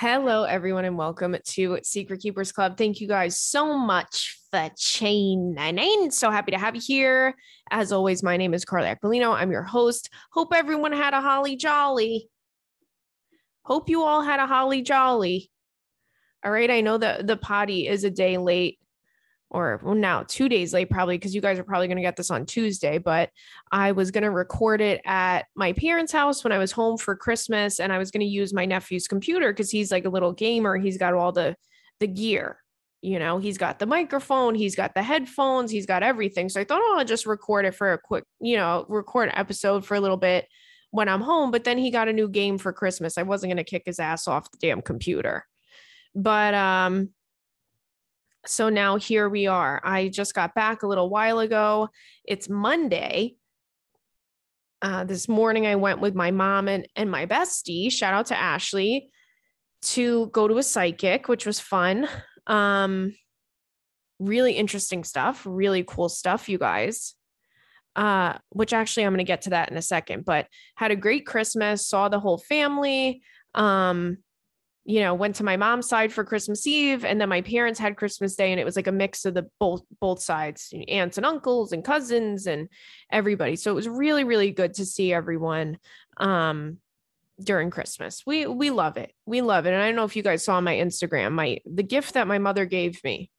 Hello, everyone, and welcome to Secret Keepers Club. Thank you guys so much for tuning So happy to have you here. As always, my name is Carly Aquilino. I'm your host. Hope everyone had a holly jolly. Hope you all had a holly jolly. All right. I know that the potty is a day late or well, now two days late, probably because you guys are probably going to get this on Tuesday. But I was going to record it at my parents' house when I was home for Christmas, and I was going to use my nephew's computer because he's like a little gamer. He's got all the the gear, you know. He's got the microphone, he's got the headphones, he's got everything. So I thought, oh, I'll just record it for a quick, you know, record episode for a little bit when I'm home. But then he got a new game for Christmas. I wasn't going to kick his ass off the damn computer, but um so now here we are. I just got back a little while ago. It's Monday. Uh, this morning, I went with my mom and, and my bestie, shout out to Ashley, to go to a psychic, which was fun. Um, really interesting stuff, really cool stuff, you guys. Uh, which actually I'm going to get to that in a second, but had a great Christmas, saw the whole family. Um, you know, went to my mom's side for Christmas Eve, and then my parents had Christmas Day, and it was like a mix of the both both sides, aunts and uncles and cousins and everybody. So it was really, really good to see everyone um during Christmas. We we love it. We love it. And I don't know if you guys saw my Instagram, my the gift that my mother gave me,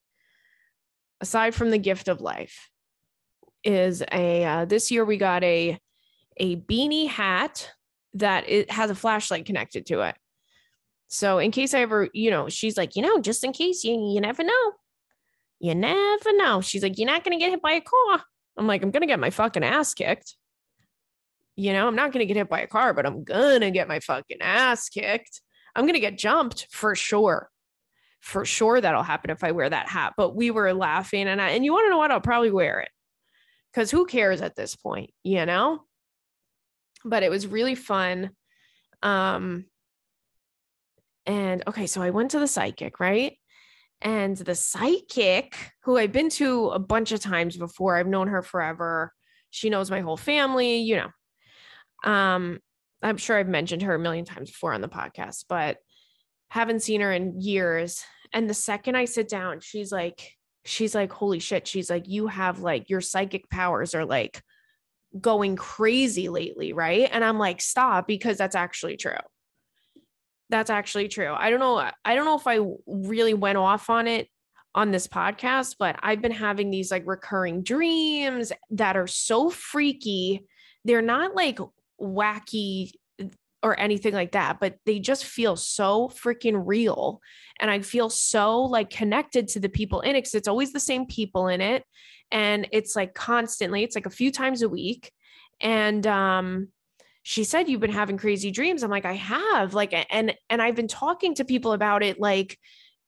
aside from the gift of life, is a uh, this year we got a a beanie hat that it has a flashlight connected to it. So in case I ever, you know, she's like, you know, just in case you you never know. You never know. She's like, you're not gonna get hit by a car. I'm like, I'm gonna get my fucking ass kicked. You know, I'm not gonna get hit by a car, but I'm gonna get my fucking ass kicked. I'm gonna get jumped for sure. For sure that'll happen if I wear that hat. But we were laughing and I and you want to know what? I'll probably wear it. Cause who cares at this point, you know? But it was really fun. Um, and okay, so I went to the psychic, right? And the psychic, who I've been to a bunch of times before, I've known her forever. She knows my whole family, you know. Um, I'm sure I've mentioned her a million times before on the podcast, but haven't seen her in years. And the second I sit down, she's like, she's like, holy shit. She's like, you have like your psychic powers are like going crazy lately, right? And I'm like, stop, because that's actually true. That's actually true. I don't know. I don't know if I really went off on it on this podcast, but I've been having these like recurring dreams that are so freaky. They're not like wacky or anything like that, but they just feel so freaking real. And I feel so like connected to the people in it because it's always the same people in it. And it's like constantly, it's like a few times a week. And um, she said you've been having crazy dreams. I'm like i have like and and i've been talking to people about it like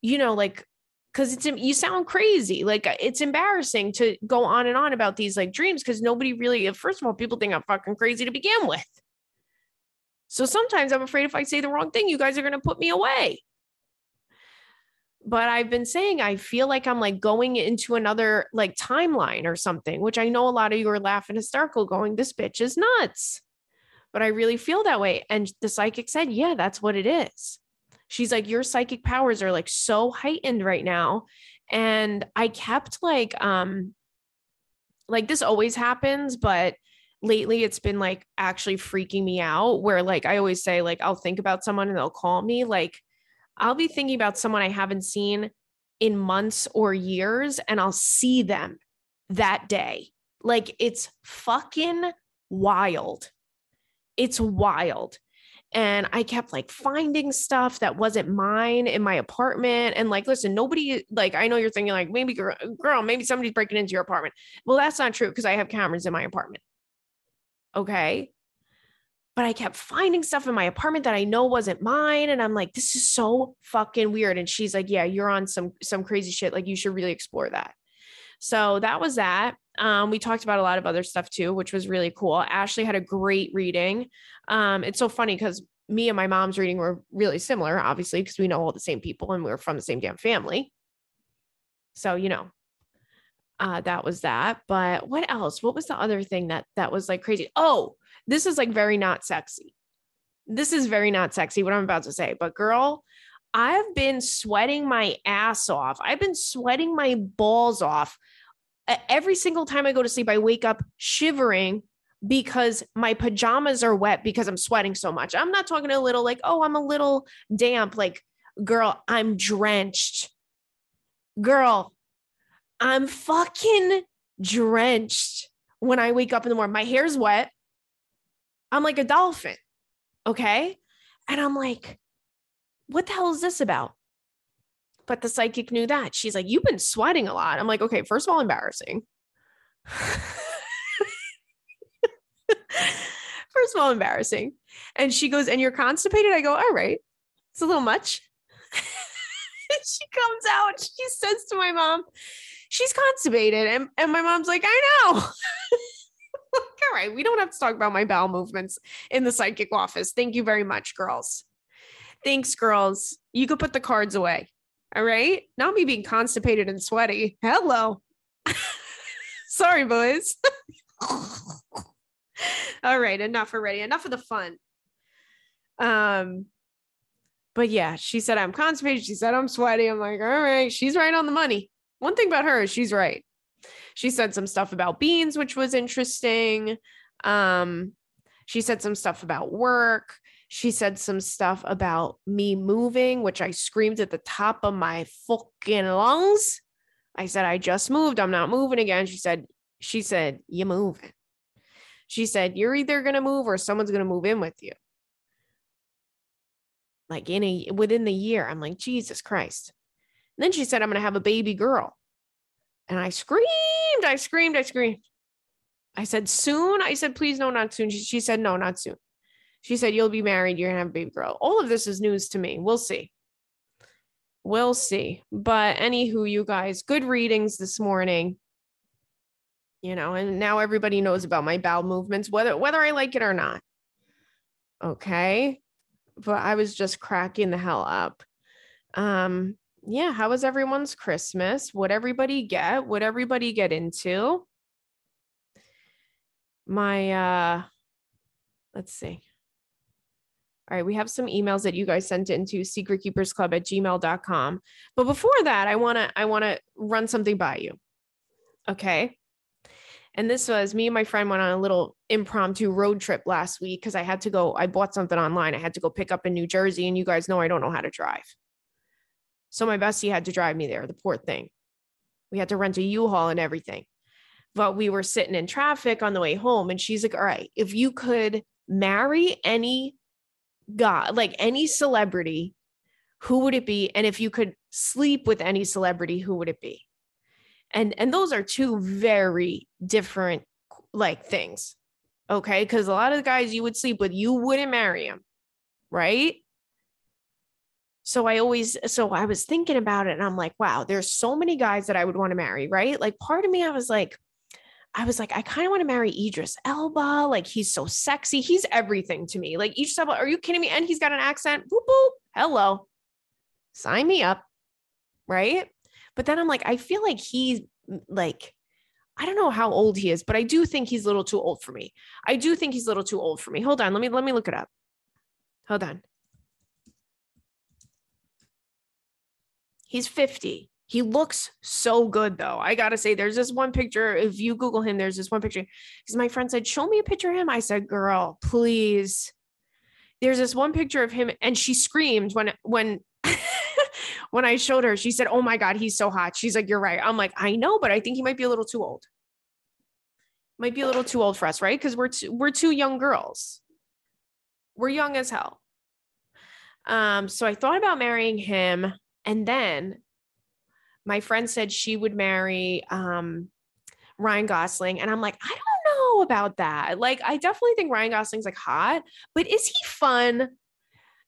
you know like because it's you sound crazy like uh, it's embarrassing to go on and on about these like dreams because nobody really uh, first of all people think i'm fucking crazy to begin with. So sometimes i'm afraid if i say the wrong thing you guys are going to put me away. But I've been saying I feel like I'm like going into another like timeline or something, which I know a lot of you are laughing hysterical, going, This bitch is nuts but I really feel that way. And the psychic said, Yeah, that's what it is. She's like, Your psychic powers are like so heightened right now. And I kept like, um, like this always happens, but lately it's been like actually freaking me out where like I always say, like, I'll think about someone and they'll call me. Like, I'll be thinking about someone I haven't seen in months or years, and I'll see them that day. Like, it's fucking wild it's wild. And I kept like finding stuff that wasn't mine in my apartment. And like, listen, nobody, like, I know you're thinking, like, maybe girl, girl maybe somebody's breaking into your apartment. Well, that's not true because I have cameras in my apartment. Okay. But I kept finding stuff in my apartment that I know wasn't mine. And I'm like, this is so fucking weird. And she's like, yeah, you're on some, some crazy shit. Like, you should really explore that. So that was that. Um, we talked about a lot of other stuff too, which was really cool. Ashley had a great reading. Um, it's so funny because me and my mom's reading were really similar, obviously, because we know all the same people and we are from the same damn family. So, you know, uh, that was that. But what else? What was the other thing that that was like crazy? Oh, this is like very not sexy. This is very not sexy, what I'm about to say. But girl, I've been sweating my ass off. I've been sweating my balls off. Every single time I go to sleep, I wake up shivering because my pajamas are wet because I'm sweating so much. I'm not talking a little like, oh, I'm a little damp. Like, girl, I'm drenched. Girl, I'm fucking drenched when I wake up in the morning. My hair's wet. I'm like a dolphin. Okay. And I'm like, what the hell is this about? But the psychic knew that. She's like, You've been sweating a lot. I'm like, Okay, first of all, embarrassing. first of all, embarrassing. And she goes, And you're constipated? I go, All right. It's a little much. she comes out. She says to my mom, She's constipated. And, and my mom's like, I know. all right, we don't have to talk about my bowel movements in the psychic office. Thank you very much, girls. Thanks, girls. You could put the cards away. All right. Not me being constipated and sweaty. Hello. Sorry, boys. all right. Enough already. Enough of the fun. Um, but yeah, she said I'm constipated. She said I'm sweaty. I'm like, all right, she's right on the money. One thing about her is she's right. She said some stuff about beans, which was interesting. Um, she said some stuff about work. She said some stuff about me moving, which I screamed at the top of my fucking lungs. I said, I just moved. I'm not moving again. She said, she said, you move. She said, you're either going to move or someone's going to move in with you. Like in a within the year. I'm like, Jesus Christ. And then she said, I'm going to have a baby girl. And I screamed, I screamed, I screamed. I said, soon. I said, please, no, not soon. She, she said, no, not soon. She said, You'll be married, you're gonna have a baby girl. All of this is news to me. We'll see. We'll see. But anywho, you guys, good readings this morning. You know, and now everybody knows about my bowel movements, whether whether I like it or not. Okay. But I was just cracking the hell up. Um, yeah, how was everyone's Christmas? What everybody get? What everybody get into? My uh let's see. All right, we have some emails that you guys sent into secretkeepersclub at gmail.com. But before that, I want to I want to run something by you. Okay. And this was me and my friend went on a little impromptu road trip last week because I had to go, I bought something online. I had to go pick up in New Jersey, and you guys know I don't know how to drive. So my bestie had to drive me there, the poor thing. We had to rent a U-Haul and everything. But we were sitting in traffic on the way home, and she's like, All right, if you could marry any God, like any celebrity, who would it be? And if you could sleep with any celebrity, who would it be? And and those are two very different like things. Okay? Cuz a lot of the guys you would sleep with, you wouldn't marry them. Right? So I always so I was thinking about it and I'm like, wow, there's so many guys that I would want to marry, right? Like part of me I was like I was like, I kind of want to marry Idris Elba. Like he's so sexy. He's everything to me. Like Idris Elba, are you kidding me? And he's got an accent. Boop, boop. Hello. Sign me up. Right. But then I'm like, I feel like he's mm, like, I don't know how old he is, but I do think he's a little too old for me. I do think he's a little too old for me. Hold on. Let me let me look it up. Hold on. He's 50. He looks so good though. I gotta say, there's this one picture. If you Google him, there's this one picture. Because my friend said, Show me a picture of him. I said, Girl, please. There's this one picture of him, and she screamed when when when I showed her, she said, Oh my God, he's so hot. She's like, You're right. I'm like, I know, but I think he might be a little too old. Might be a little too old for us, right? Because we're two, we're two young girls. We're young as hell. Um, so I thought about marrying him. And then my friend said she would marry um, Ryan Gosling. And I'm like, I don't know about that. Like, I definitely think Ryan Gosling's like hot, but is he fun?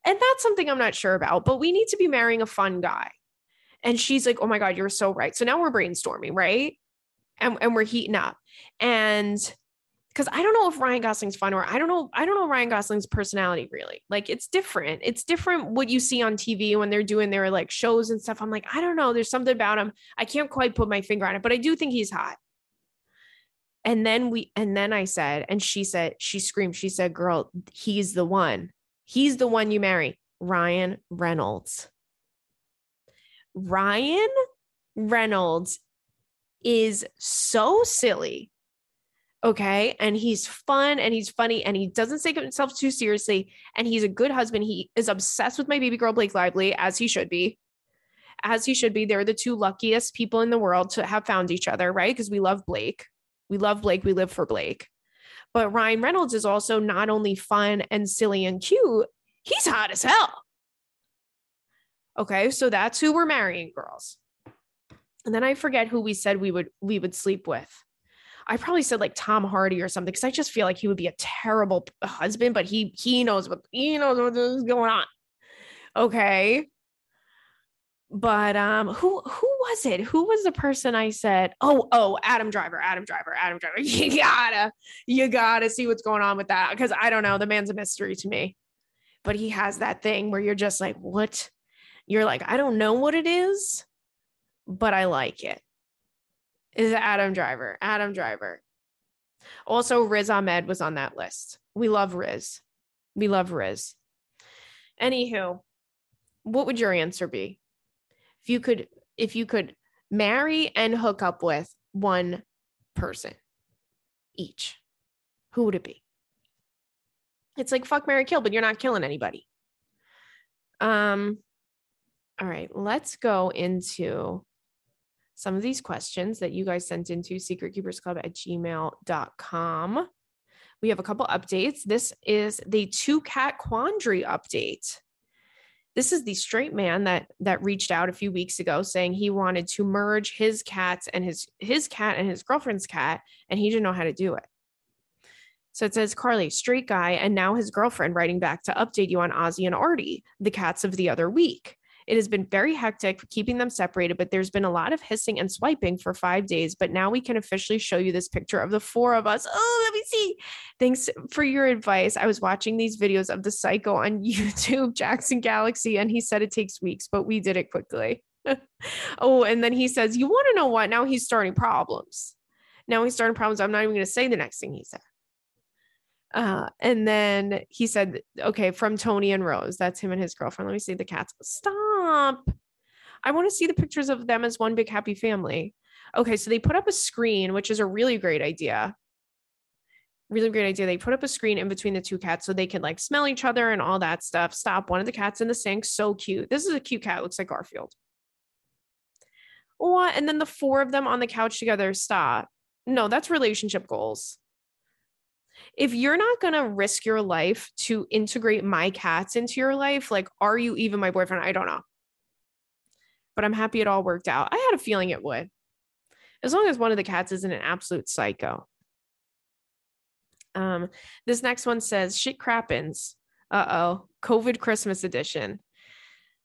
And that's something I'm not sure about, but we need to be marrying a fun guy. And she's like, oh my God, you're so right. So now we're brainstorming, right? And, and we're heating up. And because I don't know if Ryan Gosling's fun or I don't know. I don't know Ryan Gosling's personality really. Like it's different. It's different what you see on TV when they're doing their like shows and stuff. I'm like, I don't know. There's something about him. I can't quite put my finger on it, but I do think he's hot. And then we, and then I said, and she said, she screamed, she said, girl, he's the one. He's the one you marry. Ryan Reynolds. Ryan Reynolds is so silly. Okay. And he's fun and he's funny and he doesn't take himself too seriously. And he's a good husband. He is obsessed with my baby girl, Blake Lively, as he should be. As he should be. They're the two luckiest people in the world to have found each other, right? Because we love Blake. We love Blake. We live for Blake. But Ryan Reynolds is also not only fun and silly and cute, he's hot as hell. Okay. So that's who we're marrying, girls. And then I forget who we said we would we would sleep with. I probably said like Tom Hardy or something because I just feel like he would be a terrible husband, but he he knows what he knows what is going on. Okay. But um who who was it? Who was the person I said? Oh, oh, Adam Driver, Adam Driver, Adam Driver. You gotta, you gotta see what's going on with that. Because I don't know. The man's a mystery to me. But he has that thing where you're just like, what? You're like, I don't know what it is, but I like it is Adam Driver. Adam Driver. Also, Riz Ahmed was on that list. We love Riz. We love Riz. Anywho, what would your answer be? If you could, if you could marry and hook up with one person each, who would it be? It's like fuck marry Kill, but you're not killing anybody. Um, all right, let's go into some of these questions that you guys sent into secretkeepersclub at gmail.com. We have a couple updates. This is the two cat quandary update. This is the straight man that that reached out a few weeks ago saying he wanted to merge his cats and his his cat and his girlfriend's cat and he didn't know how to do it. So it says Carly, straight guy, and now his girlfriend writing back to update you on Ozzy and Artie, the cats of the other week. It has been very hectic keeping them separated, but there's been a lot of hissing and swiping for five days. But now we can officially show you this picture of the four of us. Oh, let me see. Thanks for your advice. I was watching these videos of the psycho on YouTube, Jackson Galaxy, and he said it takes weeks, but we did it quickly. oh, and then he says, You want to know what? Now he's starting problems. Now he's starting problems. I'm not even going to say the next thing he said. Uh, and then he said, okay, from Tony and Rose. That's him and his girlfriend. Let me see the cats. Stop. I want to see the pictures of them as one big happy family. Okay, so they put up a screen, which is a really great idea. Really great idea. They put up a screen in between the two cats so they can like smell each other and all that stuff. Stop. One of the cats in the sink. So cute. This is a cute cat. Looks like Garfield. What? And then the four of them on the couch together. Stop. No, that's relationship goals if you're not going to risk your life to integrate my cats into your life, like, are you even my boyfriend? I don't know. But I'm happy it all worked out. I had a feeling it would, as long as one of the cats isn't an absolute psycho. Um, this next one says shit crappens. Uh oh, COVID Christmas edition.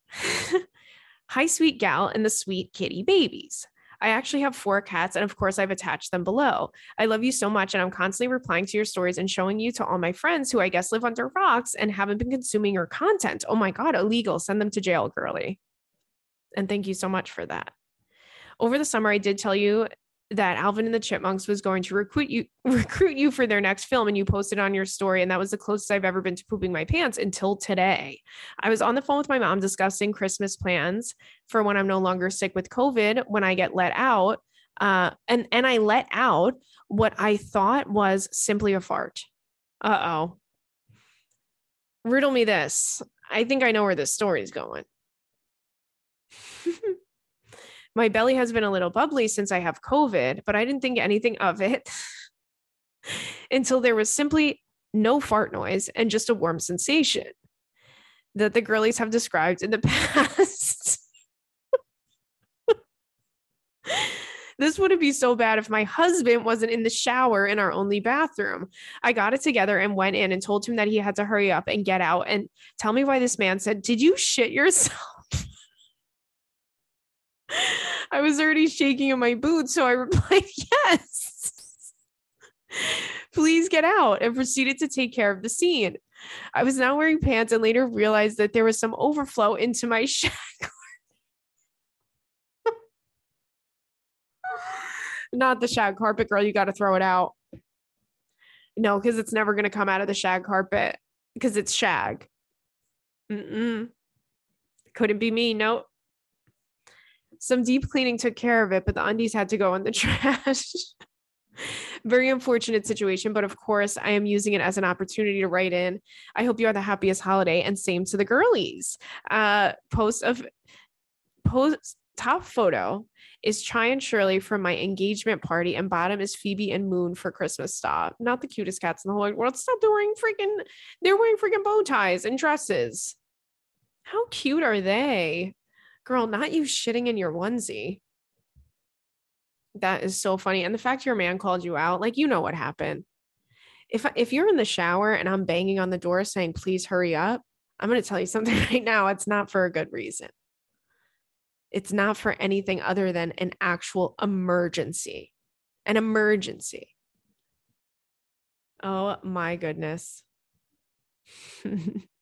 Hi, sweet gal and the sweet kitty babies. I actually have four cats, and of course, I've attached them below. I love you so much, and I'm constantly replying to your stories and showing you to all my friends who I guess live under rocks and haven't been consuming your content. Oh my God, illegal. Send them to jail, girly. And thank you so much for that. Over the summer, I did tell you that Alvin and the Chipmunks was going to recruit you recruit you for their next film and you posted on your story and that was the closest I've ever been to pooping my pants until today. I was on the phone with my mom discussing Christmas plans for when I'm no longer sick with COVID when I get let out uh, and and I let out what I thought was simply a fart. Uh-oh. Riddle me this. I think I know where this story is going. My belly has been a little bubbly since I have COVID, but I didn't think anything of it until there was simply no fart noise and just a warm sensation that the girlies have described in the past. this wouldn't be so bad if my husband wasn't in the shower in our only bathroom. I got it together and went in and told him that he had to hurry up and get out and tell me why this man said, Did you shit yourself? I was already shaking in my boots, so I replied, Yes. Please get out and proceeded to take care of the scene. I was now wearing pants and later realized that there was some overflow into my shag. Not the shag carpet, girl. You got to throw it out. No, because it's never going to come out of the shag carpet because it's shag. Mm-mm. Couldn't be me. Nope. Some deep cleaning took care of it, but the undies had to go in the trash. Very unfortunate situation, but of course, I am using it as an opportunity to write in. I hope you are the happiest holiday, and same to the girlies. Uh, post of post top photo is Chai and Shirley from my engagement party, and bottom is Phoebe and Moon for Christmas. Stop. Not the cutest cats in the whole world. Stop. They're wearing freaking. They're wearing freaking bow ties and dresses. How cute are they? Girl, not you shitting in your onesie. That is so funny. And the fact your man called you out, like you know what happened. If if you're in the shower and I'm banging on the door saying, please hurry up, I'm going to tell you something right now. It's not for a good reason. It's not for anything other than an actual emergency. An emergency. Oh my goodness.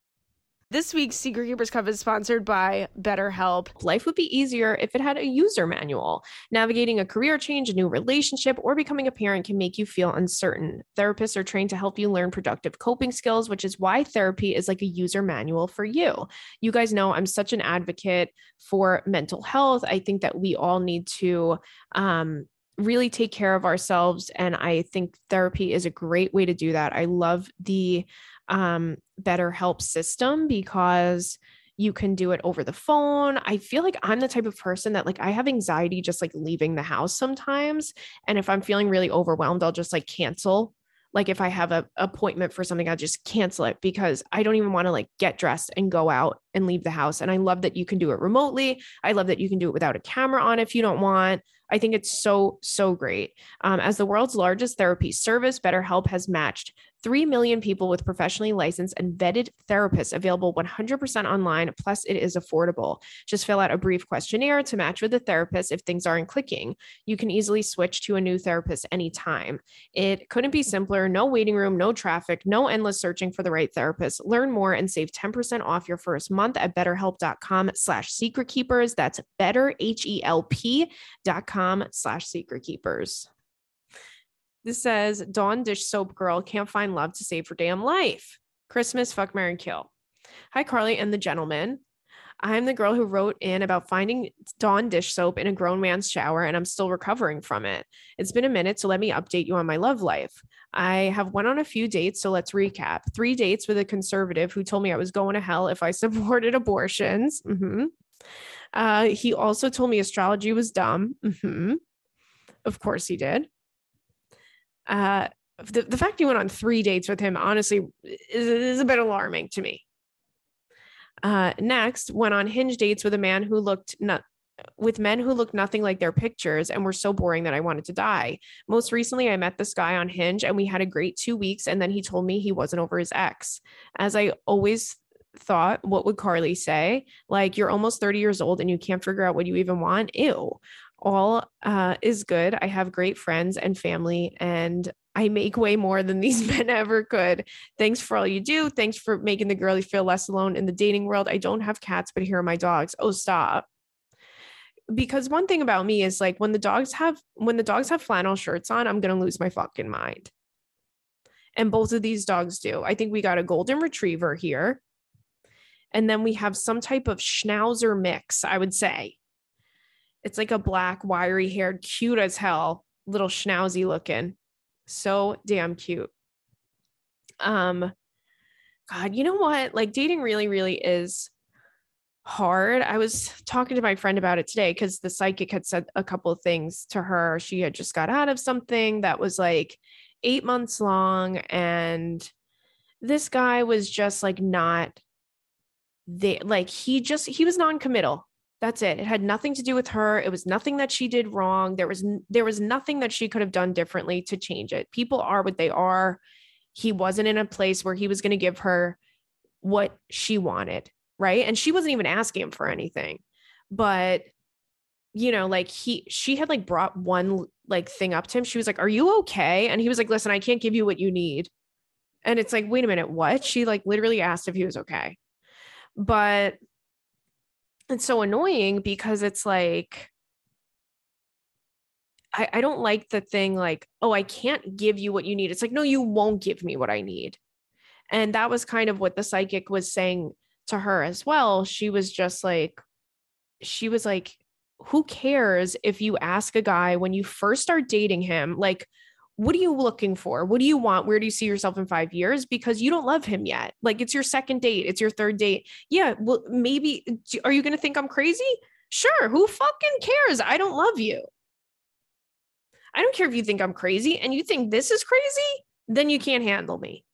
This week's Secret Keepers Club is sponsored by BetterHelp. Life would be easier if it had a user manual. Navigating a career change, a new relationship, or becoming a parent can make you feel uncertain. Therapists are trained to help you learn productive coping skills, which is why therapy is like a user manual for you. You guys know I'm such an advocate for mental health. I think that we all need to um, really take care of ourselves. And I think therapy is a great way to do that. I love the um, BetterHelp system because you can do it over the phone. I feel like I'm the type of person that like I have anxiety just like leaving the house sometimes. And if I'm feeling really overwhelmed, I'll just like cancel. Like if I have a appointment for something, I'll just cancel it because I don't even want to like get dressed and go out and leave the house. And I love that you can do it remotely. I love that you can do it without a camera on if you don't want. I think it's so, so great. Um, as the world's largest therapy service, BetterHelp has matched 3 million people with professionally licensed and vetted therapists available 100% online. Plus, it is affordable. Just fill out a brief questionnaire to match with a therapist if things aren't clicking. You can easily switch to a new therapist anytime. It couldn't be simpler. No waiting room, no traffic, no endless searching for the right therapist. Learn more and save 10% off your first month at betterhelp.com slash secret keepers. That's better, H-E-L-P.com slash secret keepers. This says Dawn Dish Soap Girl can't find love to save her damn life. Christmas, fuck, marry, kill. Hi, Carly and the gentleman. I'm the girl who wrote in about finding Dawn dish soap in a grown man's shower, and I'm still recovering from it. It's been a minute, so let me update you on my love life. I have went on a few dates, so let's recap. Three dates with a conservative who told me I was going to hell if I supported abortions. Mm-hmm. Uh, he also told me astrology was dumb. Mm-hmm. Of course, he did uh, the, the fact you went on three dates with him honestly is, is a bit alarming to me. Uh, next, went on hinge dates with a man who looked not with men who looked nothing like their pictures and were so boring that I wanted to die. Most recently, I met this guy on Hinge and we had a great two weeks. And then he told me he wasn't over his ex. As I always thought, what would Carly say? Like, you're almost 30 years old and you can't figure out what you even want. Ew all uh, is good. I have great friends and family, and I make way more than these men ever could. Thanks for all you do. Thanks for making the girlie feel less alone in the dating world. I don't have cats, but here are my dogs. Oh, stop. Because one thing about me is like when the dogs have when the dogs have flannel shirts on, I'm gonna lose my fucking mind. And both of these dogs do. I think we got a golden retriever here. And then we have some type of schnauzer mix, I would say it's like a black, wiry haired, cute as hell, little schnauzy looking. So damn cute. Um, God, you know what? Like dating really, really is hard. I was talking to my friend about it today because the psychic had said a couple of things to her. She had just got out of something that was like eight months long, and this guy was just like not they like he just he was non-committal that's it. It had nothing to do with her. It was nothing that she did wrong. There was there was nothing that she could have done differently to change it. People are what they are. He wasn't in a place where he was going to give her what she wanted, right? And she wasn't even asking him for anything. But you know, like he she had like brought one like thing up to him. She was like, "Are you okay?" And he was like, "Listen, I can't give you what you need." And it's like, "Wait a minute, what?" She like literally asked if he was okay. But it's so annoying because it's like I, I don't like the thing like, oh, I can't give you what you need. It's like, no, you won't give me what I need. And that was kind of what the psychic was saying to her as well. She was just like, she was like, who cares if you ask a guy when you first start dating him, like, what are you looking for? What do you want? Where do you see yourself in five years? Because you don't love him yet. Like, it's your second date, it's your third date. Yeah. Well, maybe, are you going to think I'm crazy? Sure. Who fucking cares? I don't love you. I don't care if you think I'm crazy and you think this is crazy, then you can't handle me.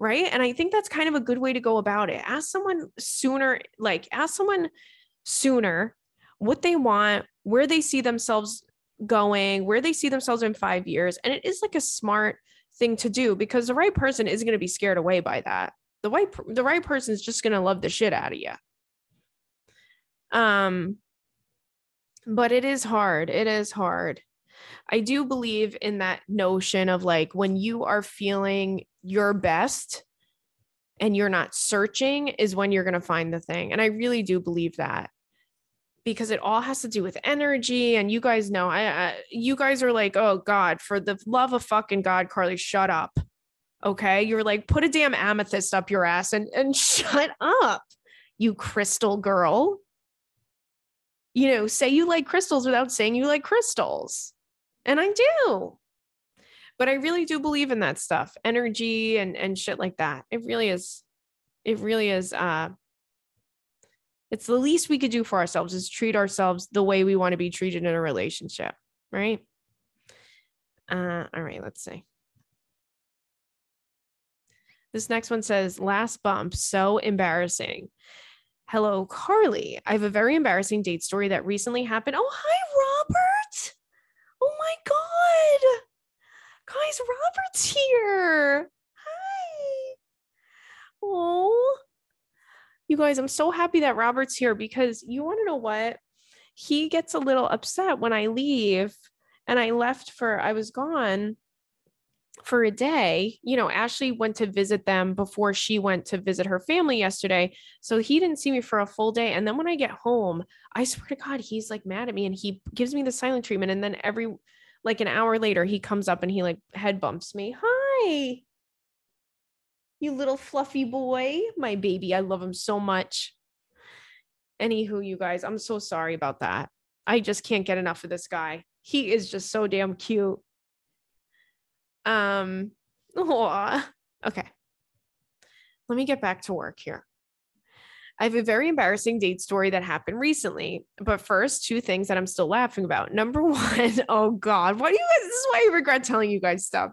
Right. And I think that's kind of a good way to go about it. Ask someone sooner, like, ask someone sooner what they want, where they see themselves going, where they see themselves in five years. And it is like a smart thing to do because the right person isn't going to be scared away by that. The right, the right person is just going to love the shit out of you. Um, but it is hard. It is hard. I do believe in that notion of like when you are feeling your best and you're not searching is when you're going to find the thing. And I really do believe that because it all has to do with energy and you guys know I, I you guys are like, "Oh god, for the love of fucking god, Carly, shut up." Okay? You're like, "Put a damn amethyst up your ass and and shut up." You crystal girl you know, say you like crystals without saying you like crystals. And I do. But I really do believe in that stuff, energy and and shit like that. It really is it really is uh it's the least we could do for ourselves is treat ourselves the way we want to be treated in a relationship, right? Uh all right, let's see. This next one says last bump so embarrassing. Hello, Carly. I have a very embarrassing date story that recently happened. Oh, hi, Robert. Oh my God. Guys, Robert's here. Hi. Oh, you guys, I'm so happy that Robert's here because you want to know what? He gets a little upset when I leave and I left for, I was gone for a day. You know, Ashley went to visit them before she went to visit her family yesterday. So he didn't see me for a full day. And then when I get home, I swear to God, he's like mad at me and he gives me the silent treatment. And then every like an hour later, he comes up and he like head bumps me. Hi, you little fluffy boy, my baby. I love him so much. Anywho, you guys, I'm so sorry about that. I just can't get enough of this guy. He is just so damn cute. Um, oh, okay. Let me get back to work here. I have a very embarrassing date story that happened recently. But first, two things that I'm still laughing about. Number one, oh God, why do you guys? This is why I regret telling you guys stuff.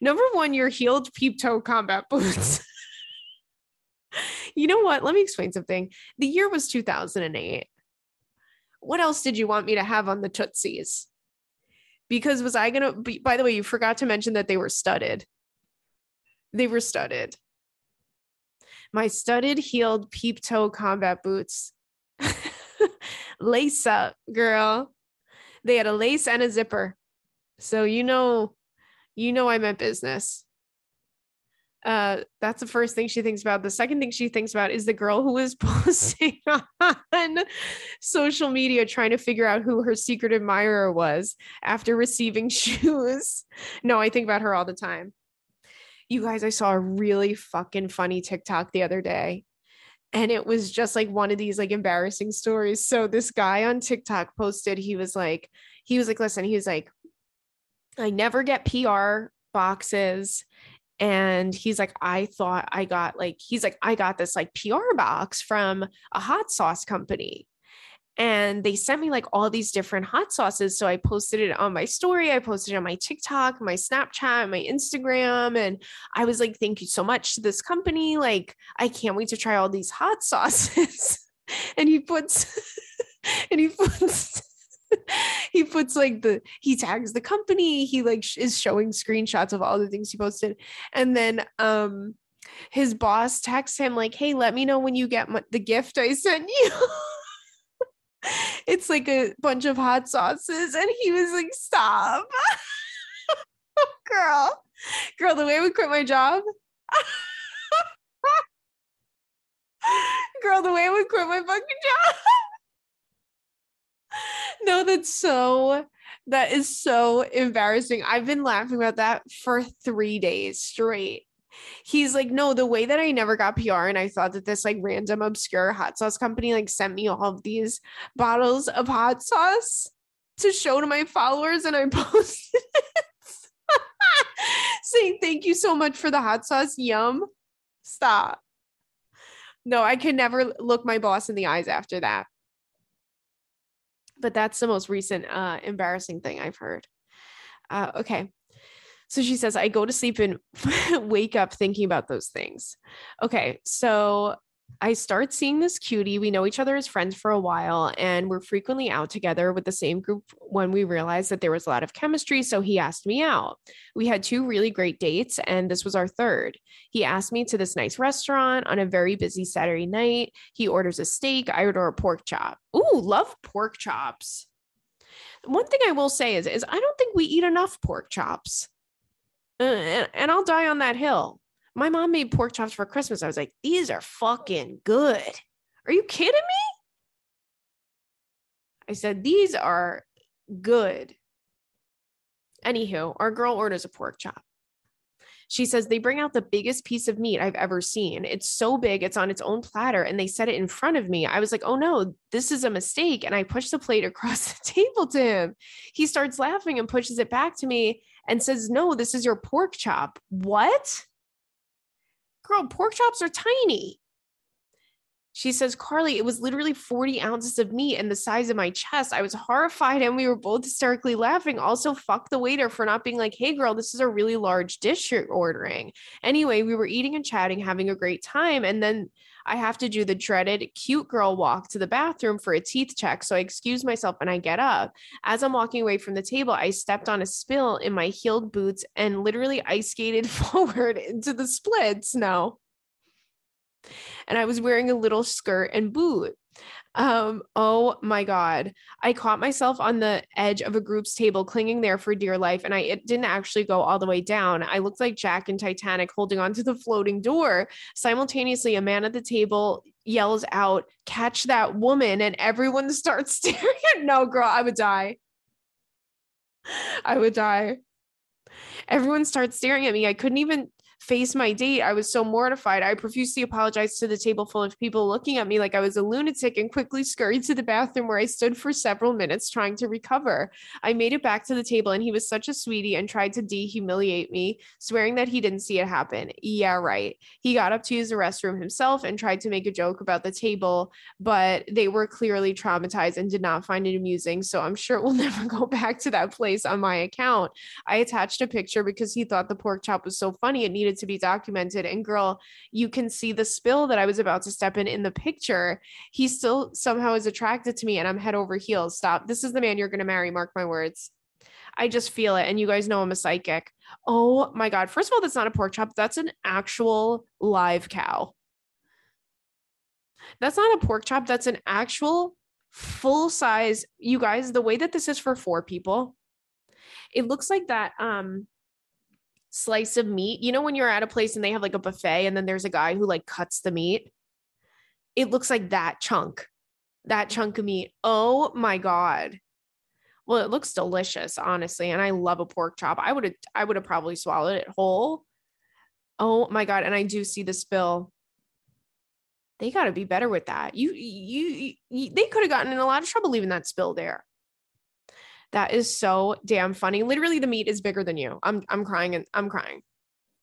Number one, your heeled peep toe combat boots. you know what? Let me explain something. The year was 2008. What else did you want me to have on the Tootsies? because was I gonna be, by the way, you forgot to mention that they were studded. They were studded. My studded heeled peep toe combat boots. lace up, girl. They had a lace and a zipper. So you know, you know I meant business. Uh, that's the first thing she thinks about. The second thing she thinks about is the girl who was posting on social media trying to figure out who her secret admirer was after receiving shoes. No, I think about her all the time. You guys, I saw a really fucking funny TikTok the other day. And it was just like one of these like embarrassing stories. So this guy on TikTok posted, he was like, he was like, listen, he was like, I never get PR boxes. And he's like i thought i got like he's like i got this like pr box from a hot sauce company. And they sent me like all these different hot sauces. So i posted it on my story. I posted it on my tiktok my snapchat my instagram. And i was like thank you so much to this company. Like i can't wait to try all these hot sauces. And he puts and he puts he puts like the he tags the company he like sh- is showing screenshots of all the things he posted. And then um his boss texts him like hey let me know when you get the gift i sent you. It's like a bunch of hot sauces and he was like stop. Girl girl the way I would quit my job. Girl the way I would quit my fucking job no, that's so that is so embarrassing. I've been laughing about that for three days straight. he's like, no, the way that I never got PR and I thought that this like random obscure hot sauce company like sent me all of these bottles of hot sauce to show to my followers and I posted it saying thank you so much for the hot sauce. Yum. Stop. No, I can never look my boss in the eyes after that. But that's the most recent uh, embarrassing thing I've heard. Uh, okay. So she says, I go to sleep and wake up thinking about those things. Okay. So I start seeing this cutie. We know each other as friends for a while, and we're frequently out together with the same group when we realized that there was a lot of chemistry. So he asked me out. We had two really great dates, and this was our third. He asked me to this nice restaurant on a very busy Saturday night. He orders a steak, I order a pork chop. Ooh, love pork chops. One thing I will say is, is I don't think we eat enough pork chops. Uh, and, and I'll die on that hill. My mom made pork chops for Christmas. I was like, these are fucking good. Are you kidding me? I said, these are good. Anywho, our girl orders a pork chop. She says they bring out the biggest piece of meat I've ever seen. It's so big, it's on its own platter, and they set it in front of me. I was like, oh no, this is a mistake. And I push the plate across the table to him. He starts laughing and pushes it back to me and says, no, this is your pork chop. What? Girl, pork chops are tiny. She says, Carly, it was literally 40 ounces of meat and the size of my chest. I was horrified and we were both hysterically laughing. Also, fuck the waiter for not being like, hey, girl, this is a really large dish you're ordering. Anyway, we were eating and chatting, having a great time. And then I have to do the dreaded cute girl walk to the bathroom for a teeth check. So I excuse myself and I get up. As I'm walking away from the table, I stepped on a spill in my heeled boots and literally ice skated forward into the split snow and I was wearing a little skirt and boot. Um, oh my God. I caught myself on the edge of a group's table, clinging there for dear life. And I it didn't actually go all the way down. I looked like Jack in Titanic holding onto the floating door. Simultaneously, a man at the table yells out, Catch that woman. And everyone starts staring at no girl. I would die. I would die. Everyone starts staring at me. I couldn't even face my date. I was so mortified. I profusely apologized to the table full of people looking at me like I was a lunatic and quickly scurried to the bathroom where I stood for several minutes trying to recover. I made it back to the table and he was such a sweetie and tried to dehumiliate me, swearing that he didn't see it happen. Yeah, right. He got up to use the restroom himself and tried to make a joke about the table, but they were clearly traumatized and did not find it amusing. So I'm sure we'll never go back to that place on my account. I attached a picture because he thought the pork chop was so funny. It needed needed to be documented. And girl, you can see the spill that I was about to step in in the picture. He still somehow is attracted to me and I'm head over heels. Stop. This is the man you're going to marry. Mark my words. I just feel it. And you guys know I'm a psychic. Oh my God. First of all, that's not a pork chop. That's an actual live cow. That's not a pork chop. That's an actual full size. You guys, the way that this is for four people, it looks like that. Um, slice of meat. You know, when you're at a place and they have like a buffet and then there's a guy who like cuts the meat? It looks like that chunk, that chunk of meat. Oh my God. Well, it looks delicious, honestly. And I love a pork chop. I would have, I would have probably swallowed it whole. Oh my God. And I do see the spill. They got to be better with that. You, you, you they could have gotten in a lot of trouble leaving that spill there. That is so damn funny. Literally, the meat is bigger than you. I'm I'm crying and I'm crying.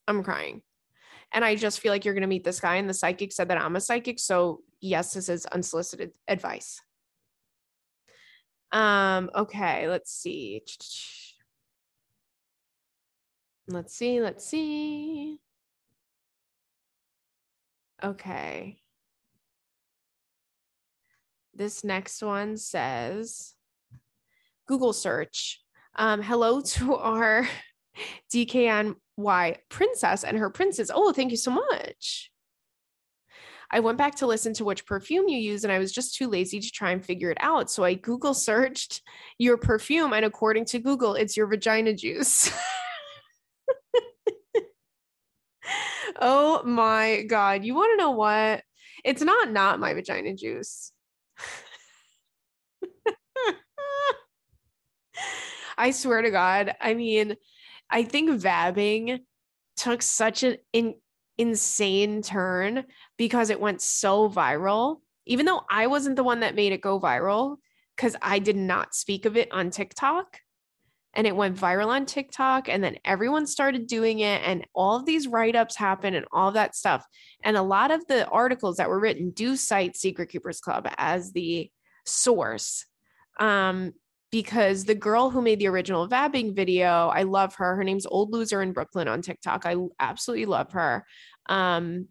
I'm crying. And I just feel like you're gonna meet this guy. And the psychic said that I'm a psychic. So yes, this is unsolicited advice. Um, okay, let's see. Let's see, let's see. Okay. This next one says Google search. Um, hello to our DKNY princess and her princes. Oh, thank you so much. I went back to listen to which perfume you use, and I was just too lazy to try and figure it out. So I Google searched your perfume, and according to Google, it's your vagina juice. oh my God. You want to know what? It's not not my vagina juice. I swear to God. I mean, I think vabbing took such an in, insane turn because it went so viral. Even though I wasn't the one that made it go viral, because I did not speak of it on TikTok and it went viral on TikTok. And then everyone started doing it, and all of these write ups happened and all that stuff. And a lot of the articles that were written do cite Secret Keepers Club as the source. Um, because the girl who made the original vabbing video, I love her. Her name's Old Loser in Brooklyn on TikTok. I absolutely love her. Um,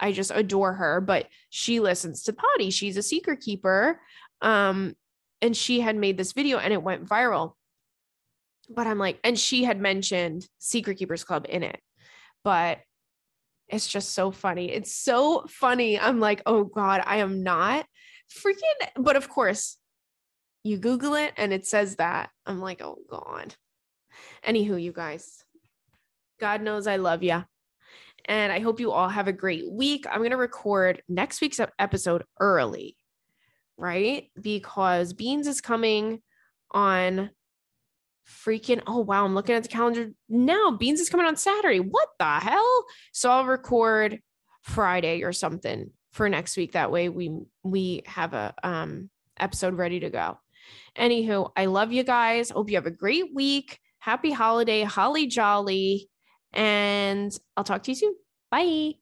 I just adore her, but she listens to Potty. She's a secret keeper. Um, and she had made this video and it went viral. But I'm like, and she had mentioned Secret Keepers Club in it. But it's just so funny. It's so funny. I'm like, oh God, I am not freaking. But of course, you Google it and it says that. I'm like, oh God. Anywho, you guys, God knows I love you. And I hope you all have a great week. I'm going to record next week's episode early, right? Because Beans is coming on freaking oh wow i'm looking at the calendar now beans is coming on saturday what the hell so i'll record friday or something for next week that way we we have a um episode ready to go anywho i love you guys. Hope you have a great week. Happy holiday holly jolly and i'll talk to you soon. Bye